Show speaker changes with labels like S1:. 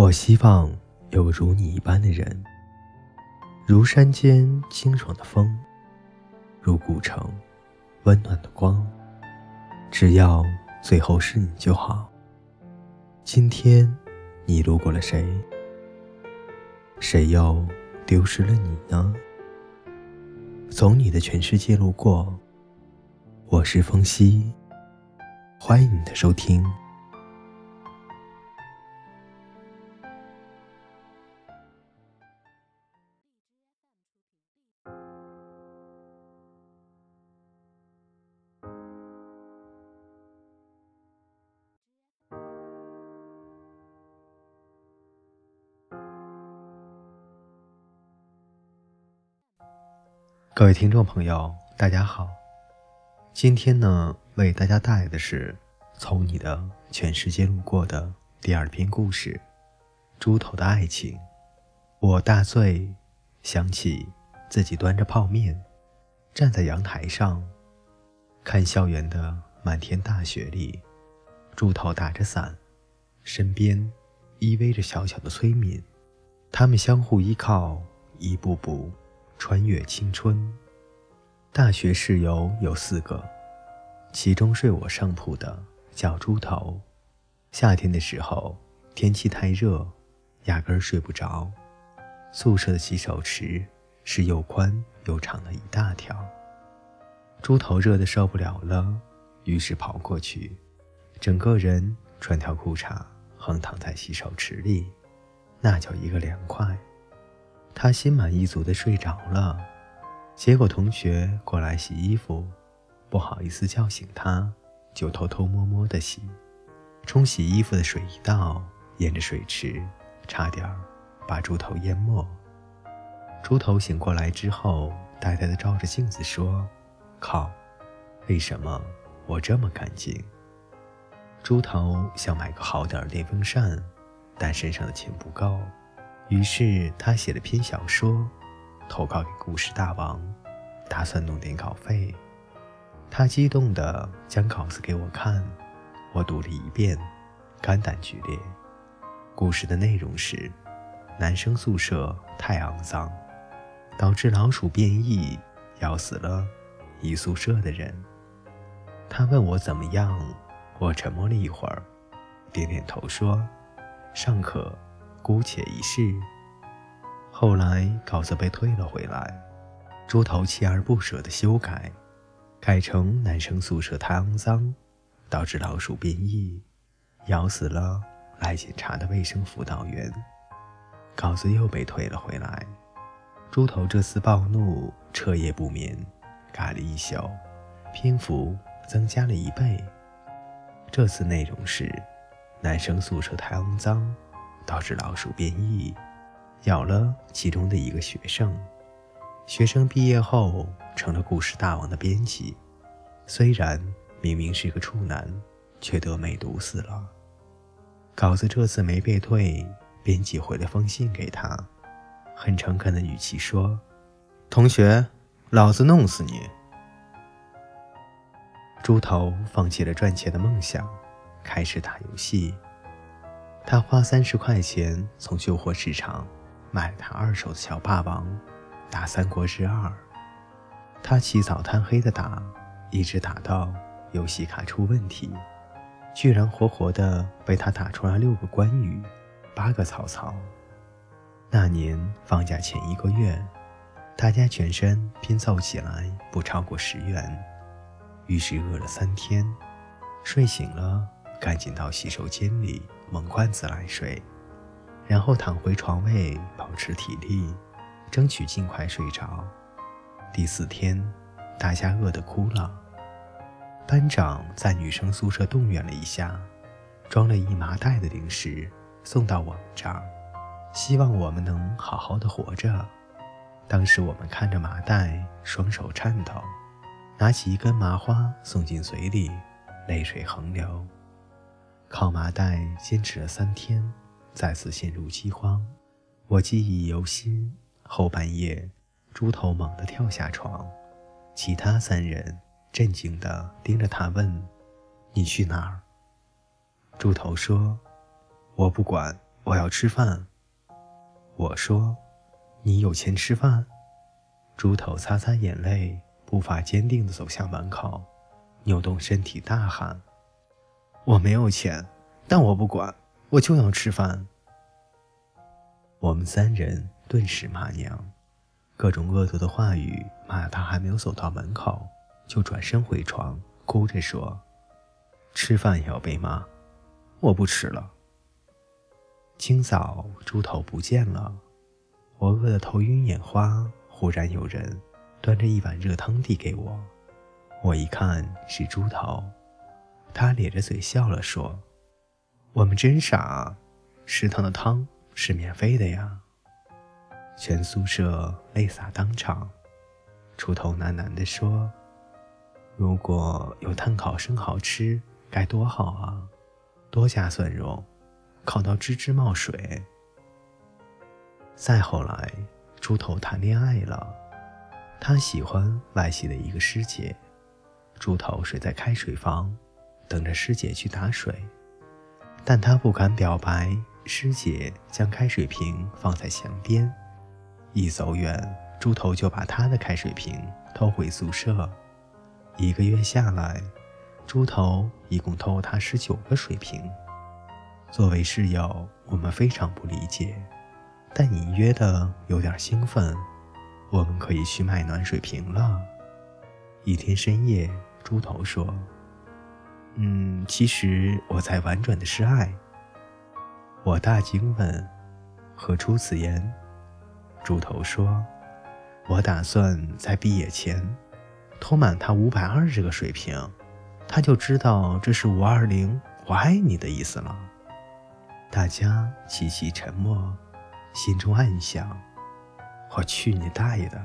S1: 我希望有如你一般的人，如山间清爽的风，如古城温暖的光。只要最后是你就好。今天，你路过了谁？谁又丢失了你呢？从你的全世界路过，我是风夕，欢迎你的收听。各位听众朋友，大家好。今天呢，为大家带来的是《从你的全世界路过》的第二篇故事《猪头的爱情》。我大醉，想起自己端着泡面，站在阳台上，看校园的满天大雪里，猪头打着伞，身边依偎着小小的崔敏，他们相互依靠，一步步。穿越青春，大学室友有四个，其中睡我上铺的叫猪头。夏天的时候，天气太热，压根儿睡不着。宿舍的洗手池是又宽又长的一大条。猪头热得受不了了，于是跑过去，整个人穿条裤衩横躺在洗手池里，那叫一个凉快。他心满意足地睡着了，结果同学过来洗衣服，不好意思叫醒他，就偷偷摸摸地洗。冲洗衣服的水一倒，沿着水池，差点把猪头淹没。猪头醒过来之后，呆呆地照着镜子说：“靠，为什么我这么干净？”猪头想买个好点的电风扇，但身上的钱不够。于是他写了篇小说，投稿给故事大王，打算弄点稿费。他激动地将稿子给我看，我读了一遍，肝胆俱裂。故事的内容是：男生宿舍太肮脏，导致老鼠变异，咬死了一宿舍的人。他问我怎么样，我沉默了一会儿，点点头说：“尚可。”姑且一试。后来稿子被退了回来，猪头锲而不舍地修改，改成男生宿舍太肮脏，导致老鼠变异，咬死了来检查的卫生辅导员。稿子又被退了回来，猪头这次暴怒，彻夜不眠，改了一宿，篇幅增加了一倍。这次内容是男生宿舍太肮脏。导致老鼠变异，咬了其中的一个学生。学生毕业后成了故事大王的编辑，虽然明明是个处男，却得梅毒死了。稿子这次没被退，编辑回了封信给他，很诚恳的语气说：“同学，老子弄死你！”猪头放弃了赚钱的梦想，开始打游戏。他花三十块钱从旧货市场买了台二手的小霸王，打《三国志二》。他起早贪黑的打，一直打到游戏卡出问题，居然活活的被他打出来六个关羽，八个曹操。那年放假前一个月，大家全身拼凑起来不超过十元，于是饿了三天，睡醒了赶紧到洗手间里。猛灌自来水，然后躺回床位，保持体力，争取尽快睡着。第四天，大家饿得哭了。班长在女生宿舍动员了一下，装了一麻袋的零食送到我们这儿，希望我们能好好的活着。当时我们看着麻袋，双手颤抖，拿起一根麻花送进嘴里，泪水横流。靠麻袋坚持了三天，再次陷入饥荒。我记忆犹新。后半夜，猪头猛地跳下床，其他三人震惊地盯着他问：“你去哪儿？”猪头说：“我不管，我要吃饭。”我说：“你有钱吃饭？”猪头擦擦眼泪，步伐坚定地走向门口，扭动身体大喊：“我没有钱，但我不管，我就要吃饭。”我们三人顿时骂娘，各种恶毒的话语骂他，还没有走到门口，就转身回床，哭着说：“吃饭也要被骂，我不吃了。”清早，猪头不见了，我饿得头晕眼花。忽然有人端着一碗热汤递给我，我一看是猪头，他咧着嘴笑了，说：“我们真傻，食堂的汤是免费的呀。”全宿舍泪洒当场。猪头喃喃地说：“如果有炭烤生蚝吃，该多好啊！多加蒜蓉。”烤到吱吱冒水。再后来，猪头谈恋爱了，他喜欢外系的一个师姐。猪头睡在开水房，等着师姐去打水，但他不敢表白。师姐将开水瓶放在墙边，一走远，猪头就把他的开水瓶偷回宿舍。一个月下来，猪头一共偷他十九个水瓶。作为室友，我们非常不理解，但隐约的有点兴奋。我们可以去卖暖水瓶了。一天深夜，猪头说：“嗯，其实我在婉转的示爱。”我大惊问：“何出此言？”猪头说：“我打算在毕业前偷满他五百二十个水瓶，他就知道这是五二零我爱你的意思了。”大家齐齐沉默，心中暗想：“我去你大爷的！”